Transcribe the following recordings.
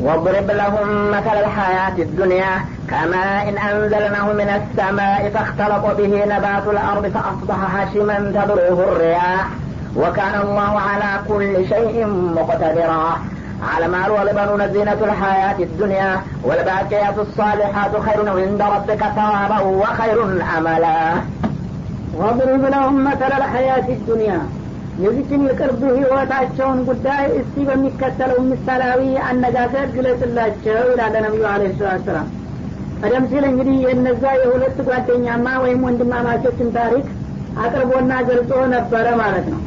واضرب لهم مثل الحياة الدنيا كماء إن أنزلناه من السماء فاختلط به نبات الأرض فأصبح هشما تذروه الرياح. وكان الله على كل شيء مقتدرا. على المال والبنون زينة الحياة الدنيا والباقيات الصالحات خير عند ربك ثوابا وخير أملا واضرب لهم مثل الحياة الدنيا የዚችን የቅርብ ህይወታቸውን ጉዳይ እስቲ በሚከተለው ምሳሌያዊ አነጋገር ግለጽላቸው ይላለ ነቢዩ አለ ሰላት ቀደም ሲል እንግዲህ የነዛ የሁለት ጓደኛማ ወይም ወንድማማቾችን ታሪክ አቅርቦና ገልጾ ነበረ ማለት ነው።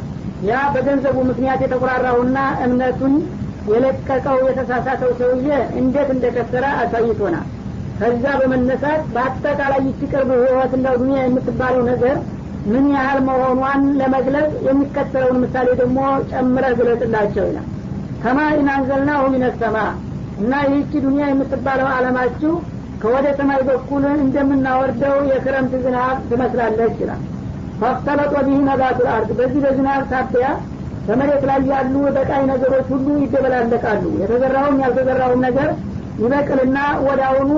ያ በገንዘቡ ምክንያት የተቆራራውና እምነቱን የለቀቀው የተሳሳተው ሰውዬ እንዴት እንደከሰረ አሳይቶናል። ከዛ በመነሳት በአጠቃላይ ይቺ ቅርብ ህይወት እንደ የምትባለው ነገር ምን ያህል መሆኗን ለመግለጽ የሚከተለውን ምሳሌ ደግሞ ጨምረ ግለጽላቸው ይላል። ከማ ኢናንዘልናሁ ሚነሰማ እና ይህቺ ዱኒያ የምትባለው አለማችሁ ከወደ ሰማይ በኩል እንደምናወርደው የክረምት ዝናብ ትመስላለች ይላል። ፈፍተለጦ ቢህ ነባቱል አርድ በዚህ በዝናብ ሳቢያ በመሬት ላይ ያሉ በቃይ ነገሮች ሁሉ ይደበላለቃሉ። የተዘራውም ያልተዘራውም ነገር ይበቅልና ወዳውኑ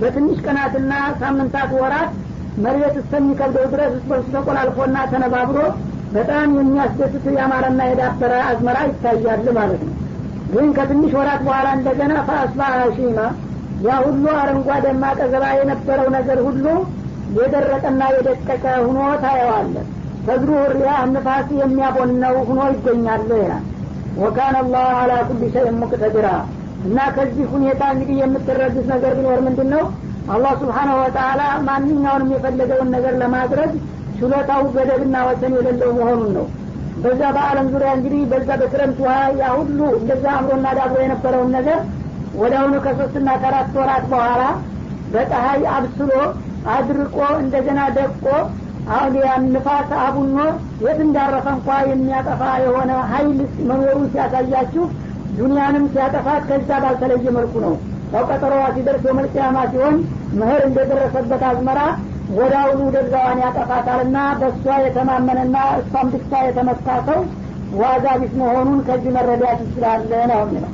በትንሽ ቀናትና ሳምንታት ወራት መሬት እስከሚከብደው ድረስ እስበርሱ ተቆላልፎና ተነባብሮ በጣም የሚያስደስት ያማረና የዳበረ አዝመራ ይታያል ማለት ነው። ግን ከትንሽ ወራት በኋላ እንደገና ፈአስባ ሺማ ያ ሁሉ አረንጓዴማ ቀዘባ የነበረው ነገር ሁሉ የደረቀና የደቀቀ ሁኖ ታየዋለ። ተግሩ ሪያ ንፋስ የሚያቦነው ሁኖ ይገኛል ይላል። ወካነ አላህ አላ ኩል ሸይን ሙቅተድራ እና ከዚህ ሁኔታ እንግዲህ የምትረዱት ነገር ቢኖር ምንድን ነው አላህ ስብሓናሁ ወተላ ማንኛውንም የፈለገውን ነገር ለማድረግ ችሎታው ገደብና ወሰን የሌለው መሆኑን ነው። በዛ በአለም ዙሪያ እንግዲህ በዛ በክረምት ውሃ ያ ሁሉ እንደዛ አምሮና ዳብሮ የነበረውን ነገር ወደ አሁኑ ከሶስትና ከአራት ወራት በኋላ በፀሀይ አብስሎ አድርቆ እንደገና ደቆ አሁን ንፋስ አቡኖ የት እንዳረፈ እንኳ የሚያጠፋ የሆነ ሀይል መኖሩን ሲያሳያችሁ ዱኒያንም ሲያጠፋት ከዛ ባልተለየ መልኩ ነው። ያው ቀጠሮዋ ሲደርስ የመልቅያማ ሲሆን ምህር እንደደረሰበት አዝመራ ወደ አሁኑ ደርዛዋን ያጠፋታልና በእሷ የተማመነና እሷም ብቻ የተመታ ሰው ዋጋ ቢስ መሆኑን ከዚህ መረዳት ይችላለ ነው የሚለው።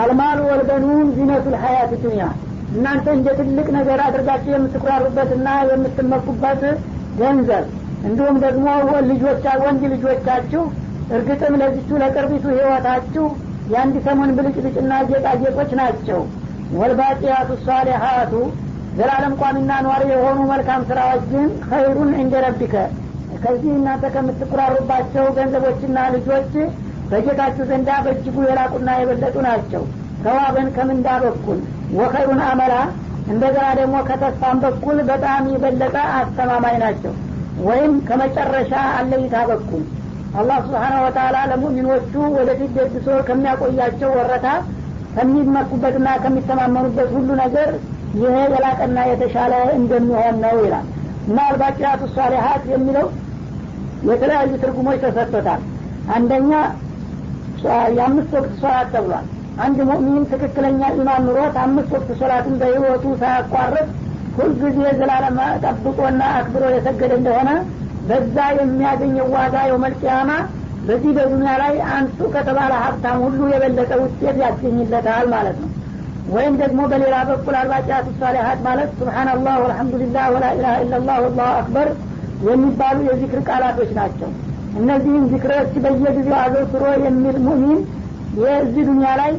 አልማሉ ወልበኑን ዚነቱ ልሀያት ዱኒያ እናንተ እንደ ትልቅ ነገር አድርጋችሁ የምትኩራሩበትና የምትመኩበት ገንዘብ። እንዲሁም ደግሞ ልጆቻ ወንድ ልጆቻችሁ እርግጥም ለዚቹ ለቅርቢቱ ህይወታችሁ የአንድ ሰሞን ብልጭልጭና ጌጣጌጦች ናቸው። ወልባቂያቱ ሳሊሀቱ ዘላለም ቋሚና ኗሪ የሆኑ መልካም ስራዎች ግን ኸይሩን እንደ ከዚህ እናንተ ከምትኩራሩባቸው ገንዘቦችና ልጆች በጌታችሁ ዘንዳ በእጅጉ የላቁና የበለጡ ናቸው። ተዋበን ከምንዳ በኩል ወኸይሩን አመላ እንደገና ደግሞ ከተስፋም በኩል በጣም የበለጠ አስተማማኝ ናቸው። ወይም ከመጨረሻ አለይታ በኩል አላህ ስብሓናሁ ወተላ ለሙእሚኖቹ ወደፊት ደግሶ ከሚያቆያቸው ወረታ ከሚመኩበትና ከሚተማመኑበት ሁሉ ነገር ይሄ የላቀና የተሻለ እንደሚሆን ነው ይላል። እና አልባቂያቱ ሳሊሀት የሚለው የተለያዩ ትርጉሞች ተሰጥቶታል። አንደኛ የአምስት ወቅት ሶላት ተብሏል። አንድ ሙእሚን ትክክለኛ ኢማን ኑሮት አምስት ወቅት ሶላትን በህይወቱ ሳያቋርጥ ሁልጊዜ ዘላለም ጠብቆና አክብሮ የሰገደ እንደሆነ በዛ የሚያገኘው ዋጋ የውመልቅያማ በዚህ በዱኒያ ላይ አንሱ ከተባለ ሀብታም ሁሉ የበለጠ ውጤት ያስገኝለታል ማለት ነው ወይም ደግሞ በሌላ በኩል አልባቂያቱ ሳሊሀት ማለት ስብሓናላህ ወልሐምዱሊላህ ወላኢላሃ ኢላላህ ወላሁ አክበር የሚባሉ የዚክር ቃላቶች ናቸው። እነዚህም ዚክሮች በየጊዜው አዘውትሮ የሚል ሙሚን የዚህ ዱኒያ ላይ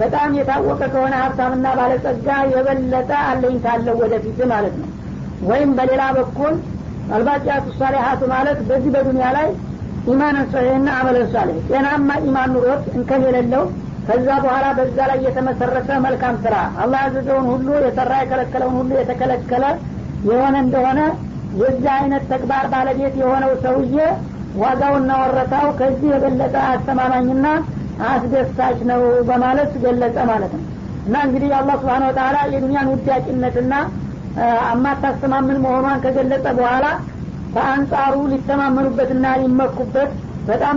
በጣም የታወቀ ከሆነ ሀብታምና ባለጸጋ የበለጠ አለኝታለው ወደፊት ማለት ነው። ወይም በሌላ በኩል አልባቂያቱ ሳሊሀቱ ማለት በዚህ በዱኒያ ላይ ኢማንን ሰሒህና አመለን ሳሌህ ጤናማ ኢማን ኑሮት እንከን የሌለው ከዛ በኋላ በዛ ላይ የተመሰረተ መልካም ስራ። አላህ ያዘዘውን ሁሉ የሰራ የከለከለውን ሁሉ የተከለከለ የሆነ እንደሆነ የዚህ አይነት ተግባር ባለቤት የሆነው ሰውዬ ዋጋውና ወረታው ከዚህ የበለጠ አስተማማኝና አስደሳች ነው በማለት ገለጸ ማለት ነው። እና እንግዲህ አላህ ስብሓን ወተላ የዱኒያን ውዳቂነትና አማታስተማምን መሆኗን ከገለጸ በኋላ በአንጻሩ ሊተማመኑበትና ሊመኩበት በጣም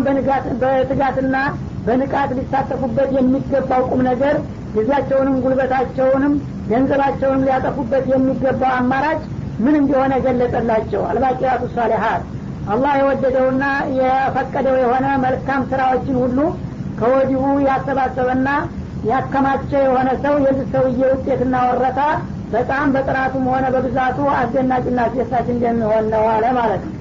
በትጋትና በንቃት ሊሳተፉበት የሚገባው ቁም ነገር ጊዜያቸውንም ጉልበታቸውንም ገንዘባቸውንም ሊያጠፉበት የሚገባው አማራጭ ምን እንደሆነ ገለጸላቸው አልባቂያቱ ሳሊሀት አላህ የወደደውና የፈቀደው የሆነ መልካም ስራዎችን ሁሉ ከወዲሁ ያሰባሰበና ያከማቸ የሆነ ሰው የዚህ ሰውዬ ውጤትና ወረታ በጣም በጥራቱም ሆነ በብዛቱ አስደናቂና አስደሳች እንደሚሆን ነው አለ ማለት ነው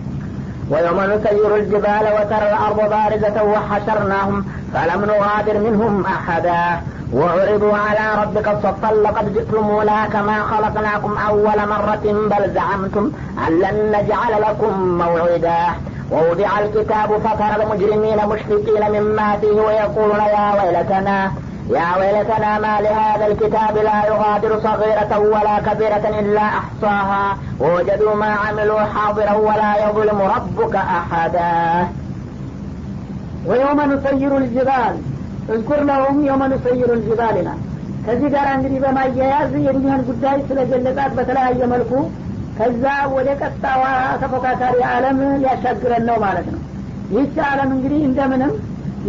ويوم نسير الجبال وترى الأرض بارزة وحشرناهم فلم نغادر منهم أحدا. وعرضوا على ربك صفا لقد جئتمونا كما خلقناكم أول مرة بل زعمتم أن لن نجعل لكم موعدا. ووضع الكتاب فترى المجرمين مشفقين مما فيه ويقولون يا ويلتنا يا ويلتنا ما لهذا الكتاب لا يغادر صغيرة ولا كبيرة إلا أحصاها. ووجدوا ما عملوا حاضرا ولا يظلم ربك أحدا. ወየውመ ኑሰይሩ ልጅባል እዝኩር ለሁም የውመ ኑሰይሩ ልጅባል ይላል። ከዚህ ጋር እንግዲህ በማያያዝ የዱኒያን ጉዳይ ስለገለጻት በተለያየ መልኩ ከዛ ወደ ቀጣዋ ተፎካካሪ አለም ሊያሻግረን ነው ማለት ነው። ይህች አለም እንግዲህ እንደምንም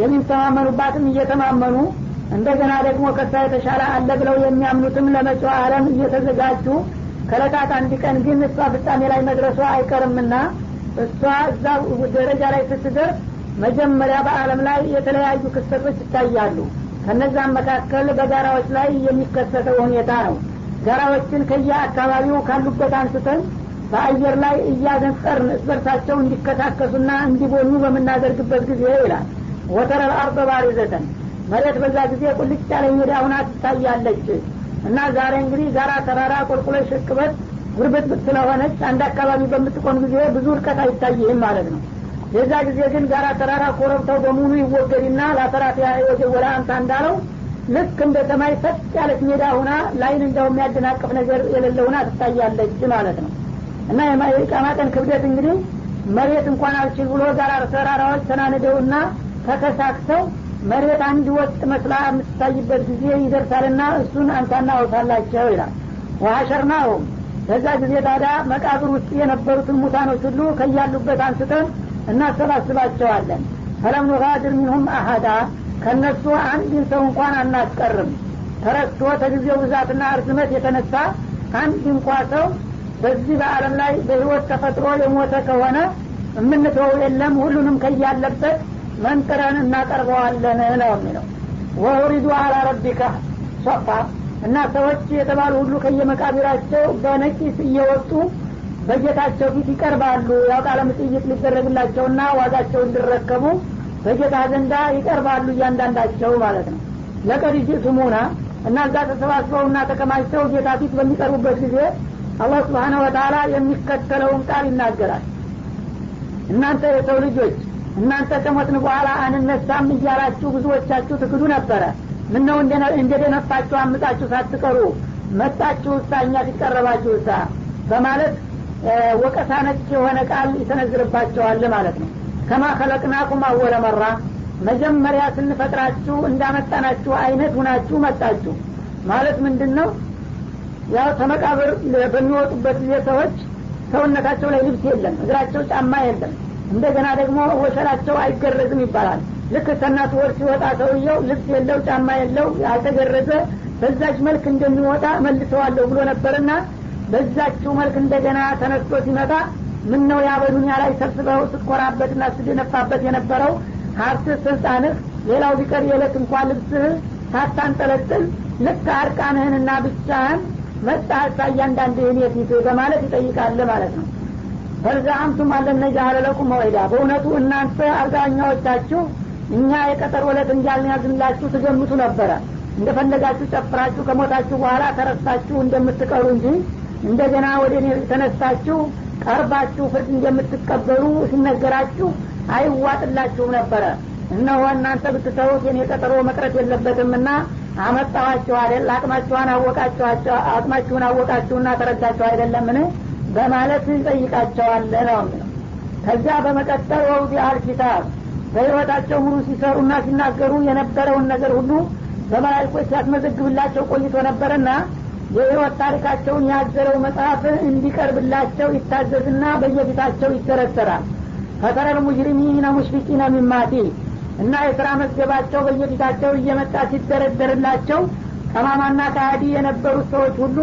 የሚተማመኑባትም እየተማመኑ እንደገና ደግሞ ከሳ የተሻለ አለ ብለው የሚያምኑትም ለመጪው አለም እየተዘጋጁ ከለታት አንድ ቀን ግን እሷ ፍጻሜ ላይ መድረሷ አይቀርምና እሷ እዛ ደረጃ ላይ ስትደርስ መጀመሪያ በአለም ላይ የተለያዩ ክስተቶች ይታያሉ። ከነዛም መካከል በጋራዎች ላይ የሚከሰተው ሁኔታ ነው። ጋራዎችን ከየአካባቢው ካሉበት አንስተን በአየር ላይ እያነጸርን እስበርሳቸው እንዲከታከሱና እንዲቦኑ በምናደርግበት ጊዜ ይላል። ወተረል አርض ባሪዘተን መሬት በዛ ጊዜ ቁልጭ ያለ ሜዳ ሁና ትታያለች። እና ዛሬ እንግዲህ ጋራ ተራራ ቁልቁሎች ሽቅበት ጉርብትብት ስለሆነች አንድ አካባቢ በምትቆም ጊዜ ብዙ እርቀት አይታይህም ማለት ነው የዛ ጊዜ ግን ጋራ ተራራ ኮረብታው በሙሉ ይወገድና ለአሰራት ወደ አንተ እንዳለው ልክ እንደ ሰማይ ሰጥ ያለች ሜዳ ሁና ላይን እንደው የሚያደናቅፍ ነገር የሌለ ሁና ትታያለች ማለት ነው። እና የቃማቀን ክብደት እንግዲህ መሬት እንኳን አልችል ብሎ ጋራ ተራራዎች ተናንደውና ተከሳክተው መሬት አንድ ወጥ መስላ የምትታይበት ጊዜ ይደርሳልና እሱን አንሳና አውሳላቸው ይላል። ወሀሸርናሁም በዛ ጊዜ ታዲያ መቃብር ውስጥ የነበሩትን ሙታኖች ሁሉ ከያሉበት አንስተን እናሰባስባቸዋለን። ፈለም ኑጋድር ሚንሁም አሀዳ ከእነሱ አንድን ሰው እንኳን አናስቀርም። ተረስቶ ከጊዜው ብዛትና እርዝመት የተነሳ አንድ እንኳ ሰው በዚህ በአለም ላይ በህይወት ተፈጥሮ የሞተ ከሆነ የምንተው የለም ሁሉንም ከያለበት መንጥረን እናቀርበዋለን ነው የሚለው። ወሪዱ አላ ረቢካ። ሶፋ። እና ሰዎች የተባሉ ሁሉ ከየመቃብራቸው በነቂስ እየወጡ በጌታቸው ፊት ይቀርባሉ። ያው ቃለ ምጥይት ሊደረግላቸውና ዋጋቸው እንዲረከቡ በጌታ ዘንዳ ይቀርባሉ እያንዳንዳቸው ማለት ነው። ለቀድ ጅእቱሙና እና እዛ ተሰባስበውና ተከማችተው ጌታ ፊት በሚቀርቡበት ጊዜ አላህ ስብሓነ ወተላ የሚከተለውን ቃል ይናገራል። እናንተ የሰው ልጆች እናንተ ከሞትን በኋላ አንነሳም እያላችሁ ብዙዎቻችሁ ትክዱ ነበረ። ምነው እንደደነፋችሁ አምጣችሁ ሳትቀሩ መጣችሁ እሳ እኛ ሲቀረባችሁ እሳ በማለት ወቀሳ ነጭ የሆነ ቃል ይሰነዝርባቸዋል ማለት ነው። ከማ ከለቅናኩም አወለ መራ መጀመሪያ ስንፈጥራችሁ እንዳመጣናችሁ አይነት ሁናችሁ መጣችሁ። ማለት ምንድን ነው ያው ተመቃብር በሚወጡበት ጊዜ ሰዎች ሰውነታቸው ላይ ልብስ የለም እግራቸው ጫማ የለም። እንደገና ደግሞ ወሸላቸው አይገረዝም ይባላል። ልክ ከእናቱ ወር ሲወጣ ሰውየው ልብስ የለው ጫማ የለው ያልተገረዘ በዛች መልክ እንደሚወጣ መልሰዋለሁ ብሎ ነበርና በዛችው መልክ እንደገና ተነስቶ ሲመጣ ምን ነው ያ በዱኒያ ላይ ሰብስበው ስትኮራበትና ስትደነፋበት የነበረው? ሀብት ስልጣንህ ሌላው ቢቀር የዕለት እንኳን ልብስህ ሳታንጠለጥል ልክ አርቃንህንና ብቻህን መጣህሳ እያንዳንድህን የፊት በማለት ይጠይቃል ማለት ነው። በልዛአምቱም አለነጃአለ ለኩም መወይዳ በእውነቱ እናንተ አብዛኛዎቻችሁ እኛ የቀጠር ወለት እንዳልያዝንላችሁ ትገምቱ ነበረ። እንደፈለጋችሁ ጨፍራችሁ ከሞታችሁ በኋላ ተረሳችሁ እንደምትቀሩ እንጂ እንደገና ወደ እኔ ተነሳችሁ ቀርባችሁ ፍርድ እንደምትቀበሉ ሲነገራችሁ አይዋጥላችሁም ነበረ። እነሆ እናንተ ብትተውት የኔ ቀጠሮ መቅረት የለበትምና አመጣኋችሁ አይደል? አቅማችኋን አወቃችኋቸው አቅማችሁን አወቃችሁና ተረዳችሁ አይደለምን? በማለት ይጠይቃቸዋል ነው ከዚያ በመቀጠል ወውዲ አልኪታብ በህይወታቸው ሙሉ ሲሰሩና ሲናገሩ የነበረውን ነገር ሁሉ በመላይኮች ሲያስመዘግብላቸው ቆይቶ ነበርና የህይወት ታሪካቸውን ያዘረው መጽሐፍ እንዲቀርብላቸው ይታዘዝና በየፊታቸው ይተረተራል ፈተረል ሙጅሪሚነ ሙሽፊቂነ ሚማቲ እና የስራ መዝገባቸው በየፊታቸው እየመጣ ሲደረደርላቸው ጠማማና ከሀዲ የነበሩት ሰዎች ሁሉ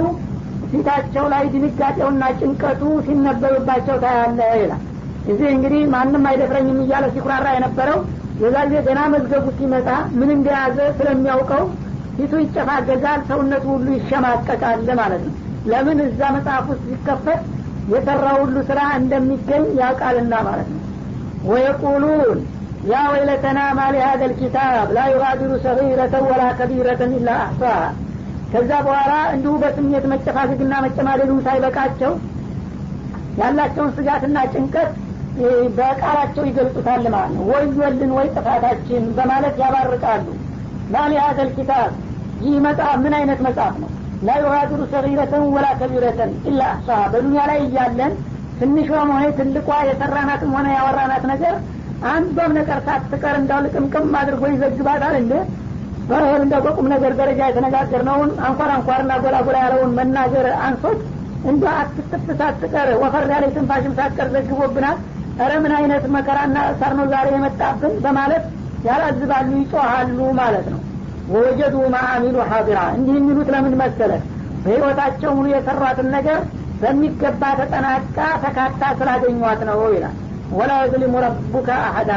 ፊታቸው ላይ ድንጋጤውና ጭንቀቱ ሲነበብባቸው ታያለ ይላል። እዚህ እንግዲህ ማንም አይደፍረኝም እያለ ሲኩራራ የነበረው የዛ ጊዜ ገና መዝገቡ ሲመጣ ምን እንደያዘ ስለሚያውቀው ፊቱ ይጨፋገጋል ሰውነቱ ሁሉ ይሸማቀቃል ማለት ነው። ለምን እዛ መጽሐፍ ውስጥ ሲከፈት የሰራ ሁሉ ስራ እንደሚገኝ ያውቃልና ማለት ነው። ወየቁሉን ያ ወይለተና ማሊ ሀደ ልኪታብ ላ ዩጋዲሩ ሰጊረተን ወላ ከቢረተን ኢላ አሕሳሃ ከዛ በኋላ እንዲሁ በስሜት መጨፋገግና መጨማደዱ ሳይበቃቸው ያላቸውን ስጋትና ጭንቀት በቃላቸው ይገልጹታል ማለት ነው። ወዮልን ወይ ጥፋታችን በማለት ያባርቃሉ። ማሊ ሀደል ኪታብ ይህ መጽሐፍ ምን አይነት መጽሐፍ ነው? ላ ዩጋዲሩ ሰጊረተን ወላ ከቢረተን ኢላ አሕሳሃ በዱኒያ ላይ እያለን ትንሿም ሆነ ትልቋ የሰራናትም ሆነ ያወራናት ነገር አንዷም ነገር ሳትቀር እንዳው ልቅምቅም አድርጎ ይዘግባታል እንደ በህል እንደ በቁም ነገር ደረጃ የተነጋገርነውን አንኳር አንኳርና ጎላ ጎላ ያለውን መናገር አንሶት እንደ አትትፍ ሳትቀር ወፈር ያለ ትንፋሽም ሳትቀር ዘግቦብናል። ረ ምን አይነት መከራና እሳር ነው ዛሬ የመጣብን በማለት ያላዝባሉ ይጮሃሉ ማለት ነው ወወጀዱ ማአሚሉ ሀዲራ እንዲህ የሚሉት ለምን መሰለ በህይወታቸው ሙሉ የሰሯትን ነገር በሚገባ ተጠናቃ ተካታ ስላገኟት ነው ይላል። ወላ የዝሊሙ ረቡከ አሀዳ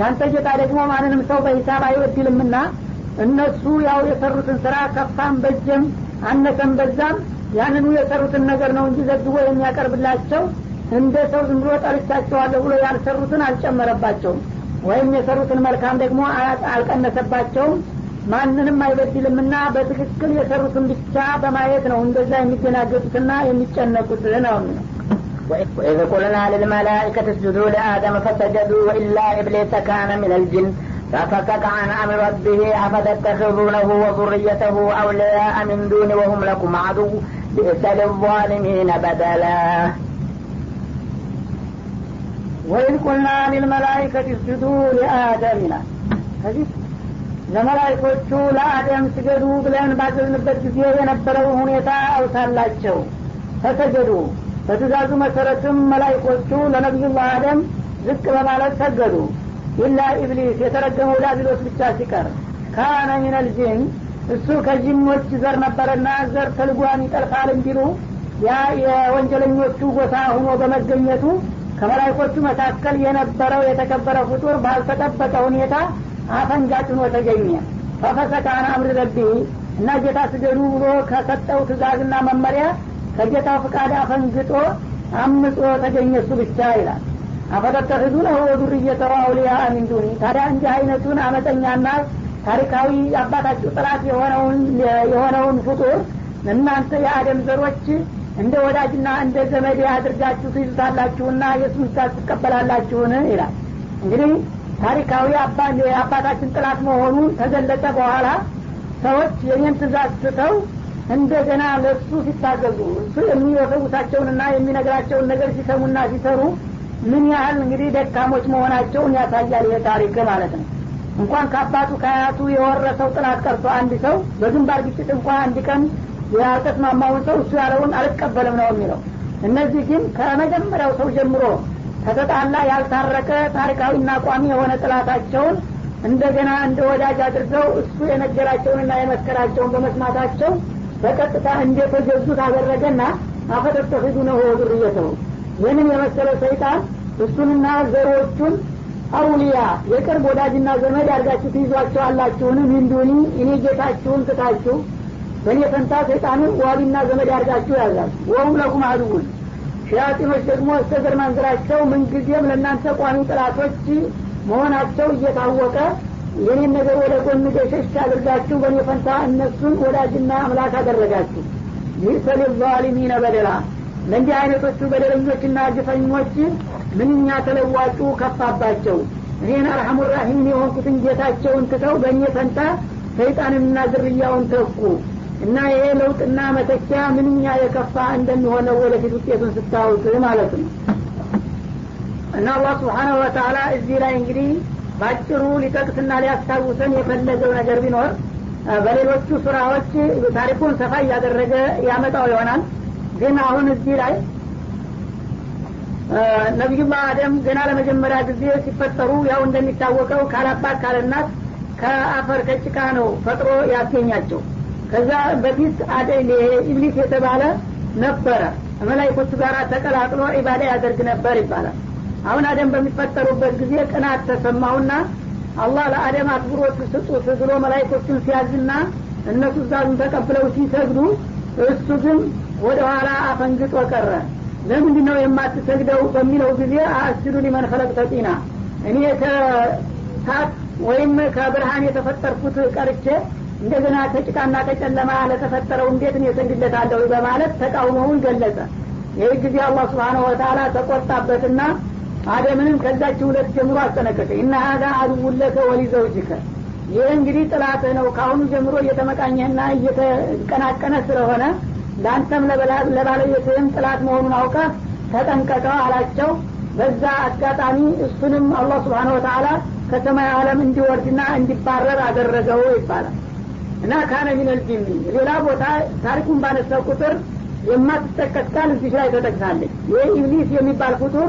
ያንተ ጌታ ደግሞ ማንንም ሰው በሂሳብ አይወድልምና እነሱ ያው የሰሩትን ስራ ከፋም በጀም አነሰም በዛም ያንኑ የሰሩትን ነገር ነው እንጂ ዘግቦ የሚያቀርብላቸው እንደ ሰው ዝም ብሎ ጠርቻቸዋለሁ ብሎ ያልሰሩትን አልጨመረባቸውም። ወይም የሰሩትን መልካም ደግሞ አልቀነሰባቸውም ማንንም አይበድልምና በትክክል የሰሩትን ብቻ በማየት ነው እንደዛ የሚደናገጡትና የሚጨነቁት ነው የሚለው وإذ قلنا للملائكة اسجدوا لآدم فسجدوا إلا إبليس كان من الجن ففكك عن أمر ربه أفتتخذونه وذريته أولياء من دون وهم لكم عدو بئس للظالمين بدلا وإذ قلنا للملائكة اسجدوا لآدم ይላል ከዚህ ለመላይኮቹ ለአደም ስገዱ ብለን ባዘዝንበት ጊዜ የነበረውን ሁኔታ አውሳላቸው። فسجدوا። በትእዛዙ መሰረትም መላይኮቹ ለነቢዩላህ አደም ዝቅ በማለት ሰገዱ። إلا إبليس የተረገመው ዳቢሎስ ብቻ ሲቀር كان من ال እሱ ከጂኖች ዘር ነበረና ዘር ተልጓን ይጠልፋል እንዲሉ ያ የወንጀለኞቹ ቦታ ሁኖ በመገኘቱ ከመላይኮቹ መካከል የነበረው የተከበረ ፍጡር ባልተጠበቀ ሁኔታ አፈንጋጭ ሆኖ ተገኘ። ፈፈሰካን አምር ረቢ እና ጌታ ስገዱ ብሎ ከሰጠው ትእዛዝና መመሪያ ከጌታው ፍቃድ አፈንግጦ አምጾ ተገኘ እሱ ብቻ ይላል። አፈተተህዙነሁ ወዱርየተሁ አውሊያ ሚን ዱኒ ታዲያ እንዲህ አይነቱን አመፀኛና ታሪካዊ አባታችሁ ጥላት የሆነውን ፍጡር እናንተ የአደም ዘሮች እንደ ወዳጅና እንደ ዘመድ አድርጋችሁ ትይዙታላችሁና የእሱን ትእዛዝ ትቀበላላችሁን? ይላል። እንግዲህ ታሪካዊ የአባታችን ጥላት መሆኑ ተገለጸ በኋላ ሰዎች የኔን ትእዛዝ ስተው እንደገና ለእሱ ሲታዘዙ እሱ የሚወሰውታቸውንና የሚነግራቸውን ነገር ሲሰሙና ሲሰሩ ምን ያህል እንግዲህ ደካሞች መሆናቸውን ያሳያል ይሄ ታሪክ ማለት ነው። እንኳን ከአባቱ ከአያቱ የወረሰው ጥላት ቀርቶ አንድ ሰው በግንባር ግጭት እንኳ አንድ ቀን ያልተስማማውን ሰው እሱ ያለውን አልቀበልም ነው የሚለው። እነዚህ ግን ከመጀመሪያው ሰው ጀምሮ ከተጣላ ያልታረቀ ታሪካዊና ቋሚ የሆነ ጥላታቸውን እንደገና እንደ ወዳጅ አድርገው እሱ የነገራቸውንና የመከራቸውን በመስማታቸው በቀጥታ እንደተገዙት አደረገና አፈተተፊዱ ነው ዙርየተው ይህንን የመሰለ ሰይጣን እሱንና ዘሮቹን አውሊያ የቅርብ ወዳጅና ዘመድ አድርጋችሁ ትይዟቸው አላችሁን ሚንዱኒ እኔ ጌታችሁን ትታችሁ በእኔ ፈንታ ሰይጣንን ዋቢና ዘመድ አድርጋችሁ ያዛል። ወሁም ለኩም አድውን ሸያጢኖች ደግሞ እስከ ዘር ማንዝራቸው ምንጊዜም ለእናንተ ቋሚ ጥላቶች መሆናቸው እየታወቀ የኔን ነገር ወደ ጎን ገሸሽ አድርጋችሁ በእኔ ፈንታ እነሱን ወዳጅና አምላክ አደረጋችሁ። ይህ ዛሊሚነ በደላ። ለእንዲህ አይነቶቹ በደለኞችና ግፈኞች ምንኛ ተለዋጩ ከፋባቸው። እኔን አርሐሙ ራሒም የሆንኩትን ጌታቸውን ትተው በእኔ ፈንታ ሰይጣንንና ዝርያውን ተኩ እና ይሄ ለውጥና መተኪያ ምንኛ የከፋ እንደሚሆነው ወደፊት ውጤቱን ስታውት ማለት ነው። እና አላህ ስብሓናሁ ወተላ እዚህ ላይ እንግዲህ ባጭሩ ሊጠቅስና ሊያስታውሰን የፈለገው ነገር ቢኖር በሌሎቹ ስራዎች ታሪኩን ሰፋ እያደረገ ያመጣው ይሆናል። ግን አሁን እዚህ ላይ ነቢዩላህ አደም ገና ለመጀመሪያ ጊዜ ሲፈጠሩ ያው እንደሚታወቀው ካላባት ካለናት ከአፈር ከጭቃ ነው ፈጥሮ ያስገኛቸው ከዛ በፊት ኢብሊስ የተባለ ነበረ። መላይኮቹ ጋር ተቀላቅሎ ኢባዳ ያደርግ ነበር ይባላል። አሁን አደም በሚፈጠሩበት ጊዜ ቅናት ተሰማውና አላህ ለአደም አክብሮት ስጡት ብሎ መላይኮቹን ሲያዝና እነሱ ዛዙን ተቀብለው ሲሰግዱ እሱ ግን ወደ ኋላ አፈንግጦ ቀረ። ለምንድ ነው የማትሰግደው በሚለው ጊዜ አስጁዱ ሊመን ኸለቅ ተጢና እኔ ከሳት ወይም ከብርሃን የተፈጠርኩት ቀርቼ እንደገና ከጭቃና ከጨለማ ለተፈጠረው እንዴት እኔ እሰግድለታለሁ በማለት ተቃውሞውን ገለጸ። ይህ ጊዜ አላህ ስብሓነሁ ወተላ ተቆጣበትና አደምንም ከዛች ሁለት ጀምሮ አስጠነቀቀ። እና ሀዛ አድውለከ ወሊዘውጅከ። ይህ እንግዲህ ጥላትህ ነው። ከአሁኑ ጀምሮ እየተመቃኘህና እየተቀናቀነ ስለሆነ ለአንተም ለባለቤትህም ጥላት መሆኑን አውቀ ተጠንቀቁ አላቸው። በዛ አጋጣሚ እሱንም አላህ سبحانه وتعالى ከሰማይ ዓለም እንዲወርድና እንዲባረር አደረገው ይባላል እና كان من الجن ሌላ ቦታ ታሪኩን ባነሳው ቁጥር የማትጠቀስ ቃል እዚህ ላይ ተጠቅሳለች። ይህ ኢብሊስ የሚባል ፍጡር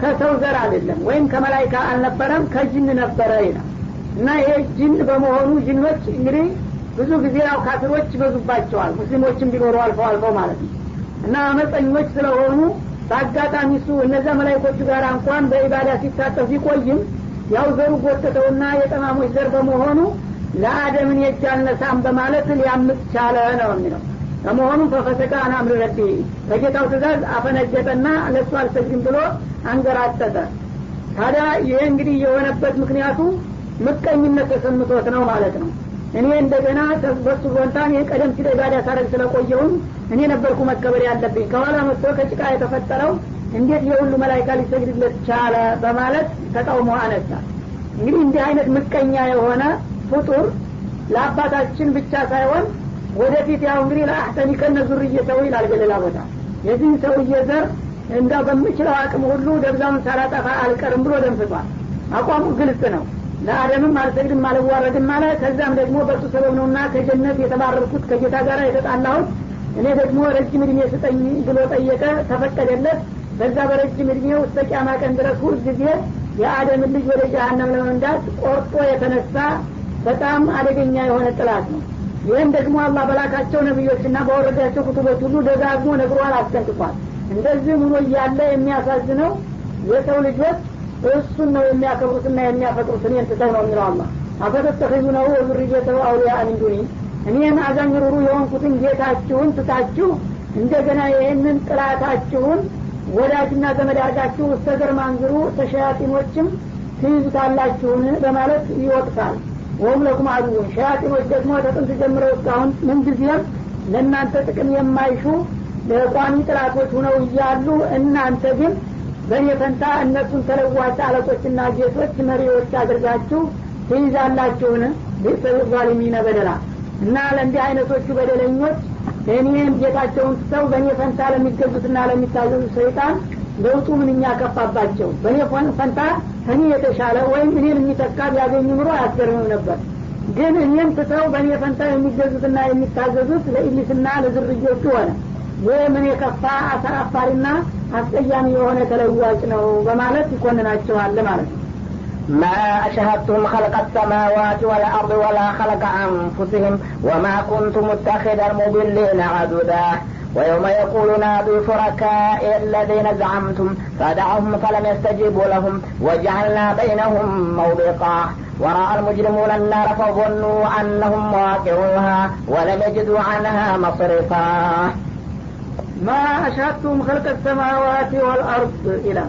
ከሰው ዘር አይደለም ወይም ከመላይካ አልነበረም ከጅን ነበረ ይላል። እና ይሄ ጅን በመሆኑ ጅኖች እንግዲህ ብዙ ጊዜ ያው ካፊሮች ይበዙባቸዋል ሙስሊሞችም ቢኖሩ አልፈው አልፈው ማለት ነው። እና አመፀኞች ስለሆኑ በአጋጣሚ እሱ እነዚያ መላይኮቹ ጋር እንኳን በኢባዳ ሲታጠፍ ቢቆይም ያው ዘሩ ጎተተውና የጠማሞች ዘር በመሆኑ ለአደምን አልነሳም በማለት ሊያምፅ ቻለ ነው የሚለው። ከመሆኑ ፈፈሰቀ አናምር ረቢ በጌታው ትእዛዝ አፈነገጠና ለእሱ አልሰግድም ብሎ አንገራጠጠ ታዲያ ይሄ እንግዲህ የሆነበት ምክንያቱ ምቀኝነት ተሰምቶት ነው ማለት ነው። እኔ እንደገና በሱ ቦንታ እኔ ቀደም ሲል ኢባዳ ሳረግ ስለቆየሁም እኔ ነበርኩ መከበር ያለብኝ። ከኋላ መጥቶ ከጭቃ የተፈጠረው እንዴት የሁሉ መላይካ ሊሰግድለት ቻለ በማለት ተቃውሞ አነሳ። እንግዲህ እንዲህ አይነት ምቀኛ የሆነ ፍጡር ለአባታችን ብቻ ሳይሆን ወደፊት ያው እንግዲህ ለአህተኒ ከነ ዙርየተው ይላል በሌላ ቦታ። የዚህን ሰውዬ ዘር እንዳው በምችለው አቅም ሁሉ ደብዛውን ሳላጠፋ አልቀርም ብሎ ደንፍቷል። አቋሙ ግልጽ ነው። ለአደምም አልሰግድም አልዋረድም አለ። ከዛም ደግሞ በእሱ ሰበብ ነውና ከጀነት የተባረርኩት ከጌታ ጋር የተጣላሁት እኔ ደግሞ ረጅም እድሜ ስጠኝ ብሎ ጠየቀ። ተፈቀደለት። በዛ በረጅም እድሜው እስከ ቂያማ ቀን ድረስ ሁል ጊዜ የአደምን ልጅ ወደ ጀሀነም ለመንዳት ቆርጦ የተነሳ በጣም አደገኛ የሆነ ጥላት ነው። ይህም ደግሞ አላህ በላካቸው ነቢዮችና በወረዳቸው ኩቱቦች ሁሉ ደጋግሞ ነግሯል አስጠንቅቋል። እንደዚህ ሆኖ እያለ የሚያሳዝነው የሰው ልጆች እሱን ነው የሚያከብሩትና የሚያፈቅሩት። እኔን ትተው ነው የሚለው አላ አፈተተኺዙ ነው ወዙርየተው አውሊያ ሚን ዱኒ እኔን አዛኝ የሆንኩትን ጌታችሁን ትታችሁ እንደገና ይህንን ጥላታችሁን ወዳጅና ዘመድ አርጋችሁ እስተ ዘር ማንዝሩ ተሸያጢኖችም ትይዙታላችሁን? በማለት ይወቅሳል ወሁም ለኩም አድውን ሸያጢኖች ደግሞ ተጥንት ጀምረው እስካሁን ምንጊዜም ለእናንተ ጥቅም የማይሹ ቋሚ ጥላቶች ሁነው እያሉ እናንተ ግን በእኔ ፈንታ እነሱን ተለዋጭ አለቆችና ጌቶች መሪዎች አድርጋችሁ ትይዛላችሁን? ቤተሰብ ዛሊሚነ በደላ። እና ለእንዲህ አይነቶቹ በደለኞች እኔን ጌታቸውን ትተው በእኔ ፈንታ ለሚገዙትና ለሚታዘዙ ሰይጣን ለውጡ ምንኛ ከፋባቸው። በእኔ ፈንታ ከኔ የተሻለ ወይም እኔን የሚተካ ቢያገኙ ኑሮ አያስገርምም ነበር ግን እኔን ትተው በእኔ ፈንታ የሚገዙትና የሚታዘዙት ለኢብሊስና ለዝርዮቹ ሆነ ይህ ምን የከፋ አሳፋሪና አስቀያሚ የሆነ ተለዋጭ ነው በማለት ይኮንናቸዋል ማለት ነው ما أشهدتم خلق السماوات والأرض ولا خلق أنفسهم وما كنت متخذ المضلين عددا ويوم يقول نادوا شركائي الذين زعمتم فدعهم فلم يستجيبوا لهم وجعلنا بينهم موبقا ورأى المجرمون النار فظنوا أنهم واقعوها ولم يجدوا عنها مصرفا ما أشهدتم خلق السماوات والأرض إلى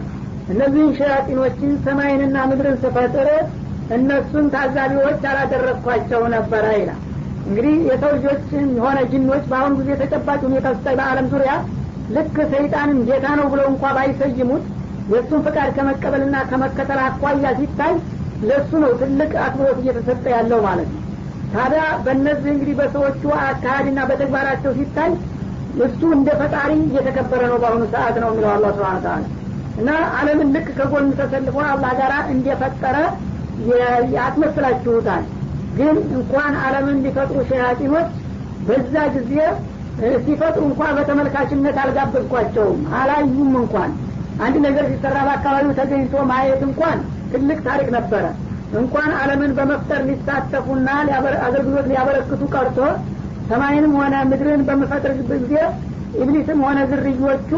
እነዚህን ሸያጢኖችን ሰማይንና ምድርን ስፈጥር እነሱን ታዛቢዎች አላደረግኳቸው ነበረ ይላል እንግዲህ የሰው ልጆች የሆነ ጅኖች በአሁኑ ጊዜ ተጨባጭ ሁኔታ ስታይ በአለም ዙሪያ ልክ ሰይጣንን ጌታ ነው ብለው እንኳ ባይሰይሙት የእሱን ፍቃድ ከመቀበልና ከመከተል አኳያ ሲታይ ለእሱ ነው ትልቅ አክብሮት እየተሰጠ ያለው ማለት ነው። ታዲያ በእነዚህ እንግዲህ በሰዎቹ አካሄድና በተግባራቸው ሲታይ እሱ እንደ ፈጣሪ እየተከበረ ነው በአሁኑ ሰዓት ነው የሚለው አላ ስብን ታላ እና አለምን ልክ ከጎን ተሰልፎ አላህ ጋር እንደፈጠረ ያስመስላችሁታል ግን እንኳን አለምን ሊፈጥሩ ሸያጢኖች በዛ ጊዜ ሲፈጥሩ እንኳን በተመልካችነት አልጋበዝኳቸውም አላዩም እንኳን። አንድ ነገር ሲሰራ በአካባቢው ተገኝቶ ማየት እንኳን ትልቅ ታሪክ ነበረ። እንኳን አለምን በመፍጠር ሊሳተፉና አገልግሎት ሊያበረክቱ ቀርቶ ሰማይንም ሆነ ምድርን በምፈጥርበት ጊዜ ኢብሊስም ሆነ ዝርዮቹ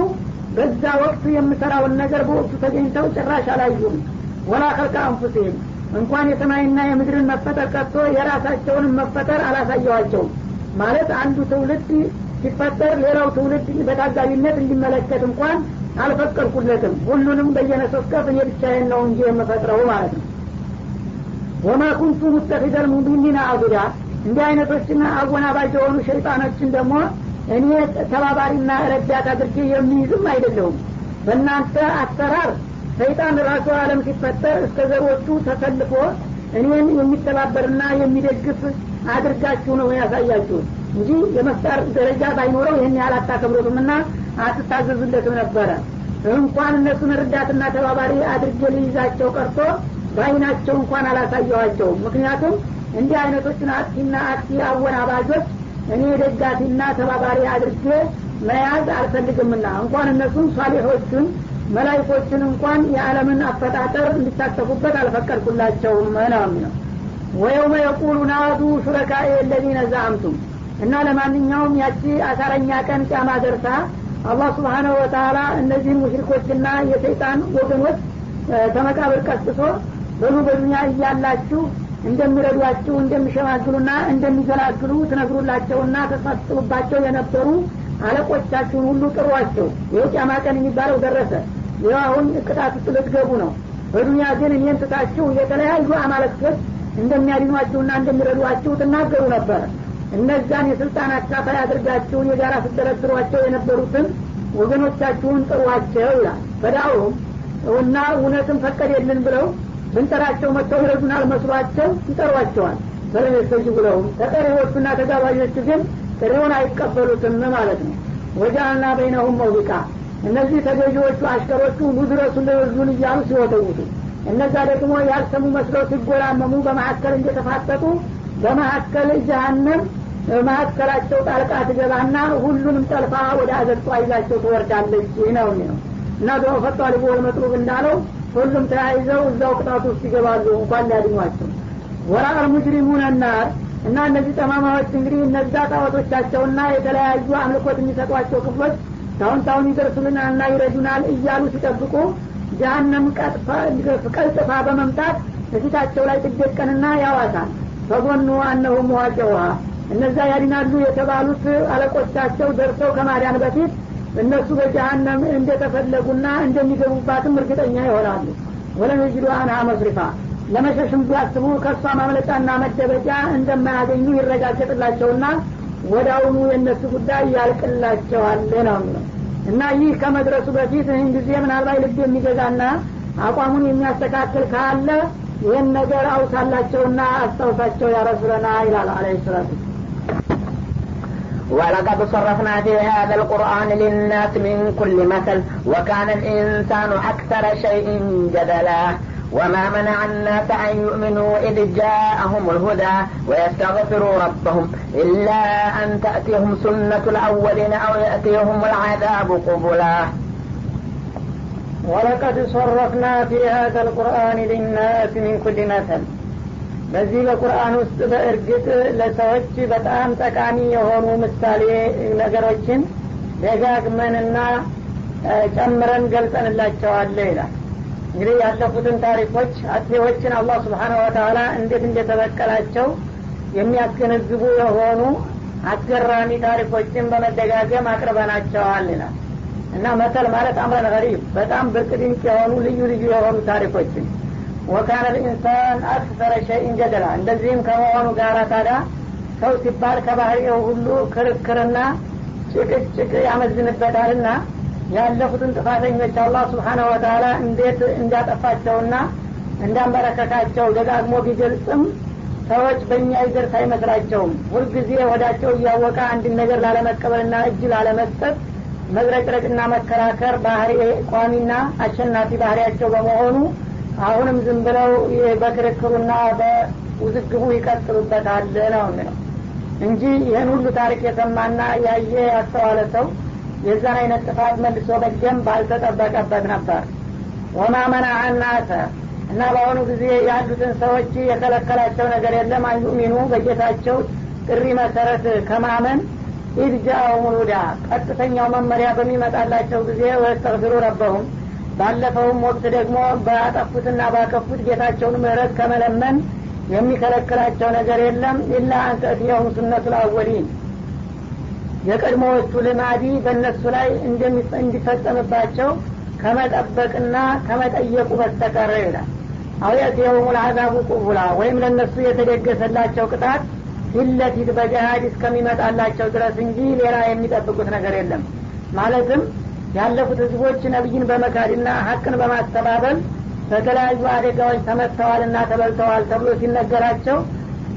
በዛ ወቅት የምሰራውን ነገር በወቅቱ ተገኝተው ጭራሽ አላዩም። ወላ ከልከ አንፉሲህም እንኳን የሰማይና የምድርን መፈጠር ቀጥቶ የራሳቸውንም መፈጠር አላሳየዋቸውም ማለት አንዱ ትውልድ ሲፈጠር ሌላው ትውልድ በታዛቢነት እንዲመለከት እንኳን አልፈቀድኩለትም። ሁሉንም በየነሶስከፍ እኔ ብቻዬን ነው እንጂ የምፈጥረው ማለት ነው። ወማ ኩንቱ ሙተፊደል ሙቢኒና አቡዳ እንዲህ አይነቶችና አወናባጅ የሆኑ ሸይጣኖችን ደግሞ እኔ ተባባሪና ረዳት አድርጌ የሚይዝም አይደለሁም። በእናንተ አሰራር ሰይጣን ራሱ አለም ሲፈጠር እስከ ዘሮቹ ተሰልፎ እኔን የሚተባበርና የሚደግፍ አድርጋችሁ ነው ያሳያችሁት እንጂ የመፍጠር ደረጃ ባይኖረው ይህን ያህል አታከብሩትም ና አትታዘዙለትም ነበረ። እንኳን እነሱን ረዳትና ተባባሪ አድርጌ ልይዛቸው ቀርቶ በአይናቸው እንኳን አላሳየኋቸውም። ምክንያቱም እንዲህ አይነቶችን አጥፊና አጥፊ አወናባጆች እኔ ደጋፊና ተባባሪ አድርጌ መያዝ አልፈልግምና። እንኳን እነሱን ሷሊሖቹን መላይኮችን እንኳን የዓለምን አፈጣጠር እንዲሳተፉበት አልፈቀድኩላቸውም ነው የሚለው። ወየውመ የቁሉ ናዱ ሹረካኤ የለዚነ ዛአምቱም። እና ለማንኛውም ያቺ አሳረኛ ቀን ጫማ ደርሳ አላህ ስብሓነሁ ወተላ እነዚህን ሙሽሪኮችና የሰይጣን ወገኖች ተመቃብር ቀስቅሶ በሉ በዱኒያ እያላችሁ እንደሚረዷችሁ እንደሚሸማግሉና እንደሚገላግሉ ትነግሩላቸውና ተሳጥቡባቸው የነበሩ አለቆቻችሁን ሁሉ ጥሯቸው ጫማ ቀን የሚባለው ደረሰ ይህ አሁን ቅጣት ውስጥ ልትገቡ ነው። በዱኒያ ግን እኔን ትታችሁ የተለያዩ አማለክቶች እንደሚያድኗችሁና እንደሚረዷችሁ ትናገሩ ነበረ እነዛን የስልጣን አካፋይ አድርጋችሁ የጋራ ስትደረድሯቸው የነበሩትን ወገኖቻችሁን ጥሯቸው ይላል። በዳውም እና እውነትን ፈቀደልን ብለው ብንጠራቸው መጥተው ይረዱናል መስሏቸው ይጠሯቸዋል። በለም የስተጅቡ ለሁም ተጠሪዎቹና ተጋባዦቹ ግን ጥሪውን አይቀበሉትም ማለት ነው። ወጃአልና በይነሁም መውቢቃ እነዚህ ተገዢዎቹ አሽከሮቹ ኑድረሱ ለወዙን እያሉ ሲወተውቱ እነዛ ደግሞ ያልሰሙ መስለው ሲጎራመሙ በመካከል እንደተፋጠጡ በመካከል ጀሀነም መካከላቸው ጣልቃ ትገባና ሁሉንም ጠልፋ ወደ አዘቅጧ ይዛቸው ትወርዳለች ነው ነው እና በመፈጧ ልቦ መጥሩብ እንዳለው ሁሉም ተያይዘው እዛው ቅጣት ውስጥ ይገባሉ እንኳን ሊያድኟቸው ወራአል ሙጅሪሙን ናር እና እነዚህ ጠማማዎች እንግዲህ እነዛ ጣዖቶቻቸውና የተለያዩ አምልኮት የሚሰጧቸው ክፍሎች ታሁን ታሁን ይደርሱልናልና ይረዱናል እያሉ ሲጠብቁ ጀሀነም ቀልጥፋ በመምጣት በፊታቸው ላይ ትደቀንና ያዋሳል። ፈጎኑ አነሁ መዋጨውሃ እነዛ ያድናሉ የተባሉት አለቆቻቸው ደርሰው ከማዳን በፊት እነሱ በጀሀነም እንደተፈለጉና እንደሚገቡባትም እርግጠኛ ይሆናሉ። ወለም የጅዱ አንሃ መስሪፋ ለመሸሽም ቢያስቡ ከእሷ ማምለጫና መደበቂያ እንደማያገኙ ይረጋገጥላቸውና ወዳውኑ የእነሱ ጉዳይ ያልቅላቸዋል ነው የሚለው እና ይህ ከመድረሱ በፊት ይህን ጊዜ ምናልባት ልብ የሚገዛና አቋሙን የሚያስተካክል ካለ ይህን ነገር አውሳላቸውና አስታውሳቸው ያረሱለና ይላል አለ ሰላቱ ولقد صرفنا في هذا القرآن للناس من كل مثل وكان الإنسان أكثر شيء جدلا وما منع الناس أن يؤمنوا إذ جاءهم الهدى ويستغفروا ربهم إلا أن تأتيهم سنة الأولين أو يأتيهم العذاب قبلا ولقد صرفنا في هذا القرآن للناس من كل مثل በዚህ በቁርአን ውስጥ በእርግጥ ለሰዎች በጣም ጠቃሚ የሆኑ ምሳሌ ነገሮችን ደጋግመንና ጨምረን ገልጸንላቸዋለ ይላል እንግዲህ ያለፉትን ታሪኮች አጥፊዎችን አላህ ስብሓነ ወተላ እንዴት እንደተበቀላቸው የሚያስገነዝቡ የሆኑ አስገራሚ ታሪኮችን በመደጋገም አቅርበናቸዋል ይላል። እና መተል ማለት አምረን ገሪብ በጣም ብርቅ ድንቅ የሆኑ ልዩ ልዩ የሆኑ ታሪኮችን። ወካነ ልኢንሳን አክሰረ ሸይን ጀደላ። እንደዚህም ከመሆኑ ጋር ታዲያ ሰው ሲባል ከባህሪው ሁሉ ክርክርና ጭቅጭቅ ያመዝንበታልና ያለፉትን ጥፋተኞች አላህ ስብሓነ ወተላ እንዴት እንዳጠፋቸውና እንዳንበረከካቸው ደጋግሞ ቢገልጽም ሰዎች በእኛ ይደርስ አይመስላቸውም ሁልጊዜ ወዳቸው እያወቀ አንድን ነገር ላለመቀበልና እጅ ላለመስጠት መዝረቅረቅና መከራከር ባህሪ ቋሚና አሸናፊ ባህሪያቸው በመሆኑ አሁንም ዝም ብለው በክርክሩና በውዝግቡ ይቀጥሉበታል ነው እንጂ ይህን ሁሉ ታሪክ የሰማና ያየ ያስተዋለ ሰው የዛን አይነት ጥፋት መልሶ መድገም ባልተጠበቀበት ነበር። ወማ መናዐ ናሰ እና በአሁኑ ጊዜ ያሉትን ሰዎች የከለከላቸው ነገር የለም። አንዩሚኑ በጌታቸው ጥሪ መሰረት ከማመን ኢድ ጃአሁም ሁዳ ቀጥተኛው መመሪያ በሚመጣላቸው ጊዜ ወስተግፊሩ ረበሁም። ባለፈውም ወቅት ደግሞ ባጠፉትና ባከፉት ጌታቸውን ምህረት ከመለመን የሚከለክላቸው ነገር የለም ኢላ አንተእትየሁም ሱነቱ ልአወሊን የቀድሞዎቹ ልማዲ በእነሱ ላይ እንዲፈጸምባቸው ከመጠበቅና ከመጠየቁ በስተቀረ ይላል። አው የእትየሁም ልአዛቡ ቁቡላ ወይም ለእነሱ የተደገሰላቸው ቅጣት ፊት ለፊት እስከሚመጣላቸው ድረስ እንጂ ሌላ የሚጠብቁት ነገር የለም። ማለትም ያለፉት ህዝቦች ነቢይን በመካድና ሀቅን በማስተባበል በተለያዩ አደጋዎች ተመትተዋልና ተበልተዋል ተብሎ ሲነገራቸው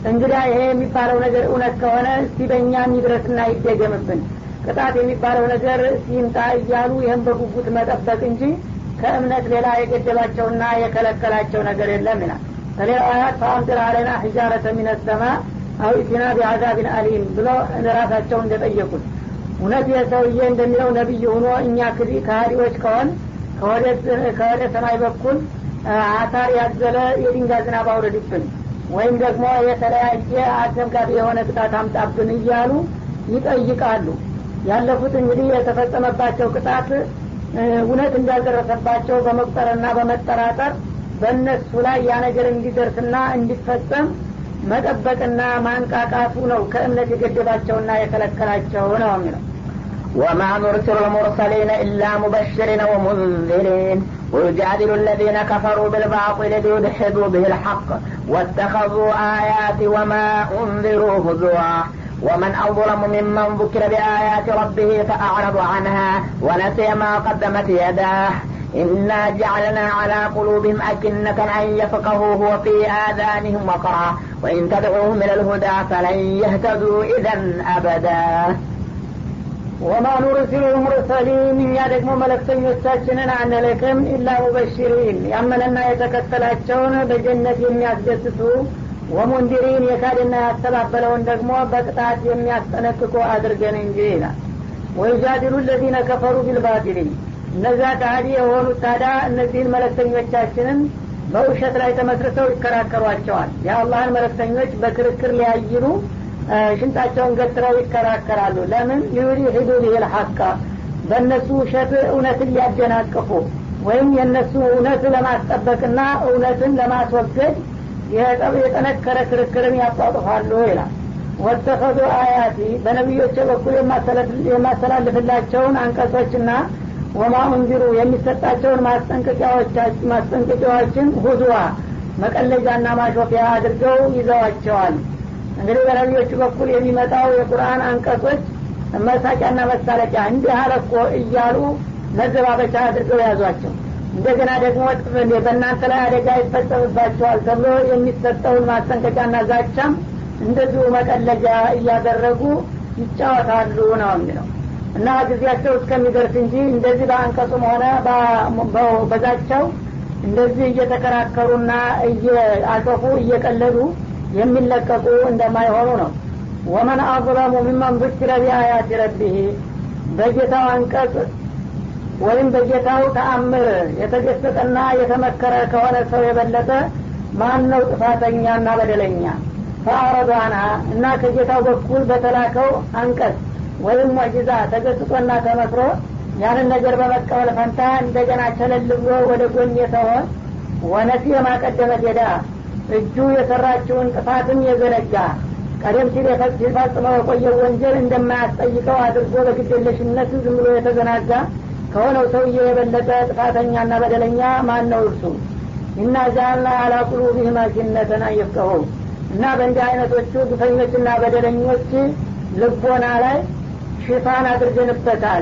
እንግዳ ይሄ የሚባለው ነገር እውነት ከሆነ እስቲ በእኛ ይድረስና ይደገምብን። ቅጣት የሚባለው ነገር ሲምጣ እያሉ ይህም በጉጉት መጠበቅ እንጂ ከእምነት ሌላ የገደባቸውና የከለከላቸው ነገር የለም ይላል። በሌላ አያት ፈአምጥር አለና ሒጃረተ ሚነሰማ አው ኢቲና ቢአዛቢን አሊም ብሎ ራሳቸው እንደጠየቁት። እውነት የሰውዬ እንደሚለው ነቢይ ሆኖ እኛ ክዲ ከሀዲዎች ከሆን ከወደ ሰማይ በኩል አሳር ያዘለ የድንጋይ ዝናብ አውረድብን ወይም ደግሞ የተለያየ አስደንጋጭ የሆነ ቅጣት አምጣብን እያሉ ይጠይቃሉ። ያለፉት እንግዲህ የተፈጸመባቸው ቅጣት እውነት እንዳልደረሰባቸው በመቁጠርና በመጠራጠር በእነሱ ላይ ያ ነገር እንዲደርስና እንዲፈጸም መጠበቅና ማንቃቃቱ ነው። ከእምነት የገደባቸውና የከለከላቸው ነው የሚለው وما نرسل المرسلين إلا مبشرين ومنذرين. ويجادل الذين كفروا بالباطل ليدحضوا به الحق واتخذوا آياتي وما أنذروا هزوا. ومن أظلم ممن ذكر بآيات ربه فأعرض عنها ونسي ما قدمت يداه. إنا جعلنا على قلوبهم أكنة أن يفقهوه وفي آذانهم وقرا. وإن تدعوهم إلى الهدى فلن يهتدوا إذا أبدا. ወማ ኑርሲሉ ልሙርሰሊን እኛ ደግሞ መለክተኞቻችንን አንልክም ኢላ ሙበሽሪን። ያመነና የተከተላቸውን በጀነት የሚያስደስቱ ወሙንዲሪን የካድና ያስተባበለውን ደግሞ በቅጣት የሚያስጠነቅቁ አድርገን እንጂ ይላል። ወይጃዲሉ ለዚነ ከፈሩ ቢልባጢል እነዛ ካህዲ የሆኑት ታዲያ እነዚህን መለክተኞቻችንን በውሸት ላይ ተመስርተው ይከራከሯቸዋል። የአላህን መለክተኞች በክርክር ሊያይሉ ሽንጣቸውን ገትረው ይከራከራሉ። ለምን? ሊዩሪ ሂዱ ሊል ሐቃ በእነሱ ውሸት እውነትን ሊያደናቅፉ ወይም የእነሱ እውነት ለማስጠበቅና እውነትን ለማስወገድ የጠነከረ ክርክርን ያጧጥፋሉ ይላል። ወተኸዱ አያቲ በነቢዮች በኩል የማስተላልፍላቸውን አንቀጾችና ወማ እንዚሩ የሚሰጣቸውን ማስጠንቀቂያዎችን ሁዙዋ መቀለጃና ማሾፊያ አድርገው ይዘዋቸዋል እንግዲህ በነቢዮቹ በኩል የሚመጣው የቁርአን አንቀጾች መሳቂያና መሳለቂያ እንዲህ አለኮ እያሉ መዘባበቻ አድርገው ያዟቸው እንደገና ደግሞ በእናንተ ላይ አደጋ ይፈጸምባቸዋል ተብሎ የሚሰጠውን ማስጠንቀቂያና ዛቻም እንደዚሁ መቀለጃ እያደረጉ ይጫወታሉ ነው የሚለው። እና ጊዜያቸው እስከሚደርስ እንጂ እንደዚህ በአንቀጹም ሆነ በዛቸው እንደዚህ እየተከራከሩና እየአሾፉ እየቀለዱ የሚለቀቁ እንደማይሆኑ ነው። ወመን አظለሙ ሚመን ذكረ ቢአያት ረቢህ በጌታው አንቀጽ ወይም በጌታው ተአምር የተገሰጠና የተመከረ ከሆነ ሰው የበለጠ ማን ነው ጥፋተኛና በደለኛ? ፈአረዱ እና ከጌታው በኩል በተላከው አንቀጽ ወይም ሙዕጂዛ ተገስጦና ተመክሮ ያንን ነገር በመቀበል ፈንታ እንደገና ቸለል ብሎ ወደ ጎን የተሆን ወነሲ የማቀደመ ጌዳ እጁ የሰራችውን ጥፋትን የዘነጋ ቀደም ሲል ሲፈጽመው የቆየው ወንጀል እንደማያስጠይቀው አድርጎ በግዴለሽነት ዝም ብሎ የተዘናጋ ከሆነው ሰውዬ የበለጠ ጥፋተኛና በደለኛ ማን ነው እርሱ? እና ጃልና አላ ቁሉቢህም አኪነተን እና በእንዲህ አይነቶቹ ግፈኞችና በደለኞች ልቦና ላይ ሽፋን አድርገንበታል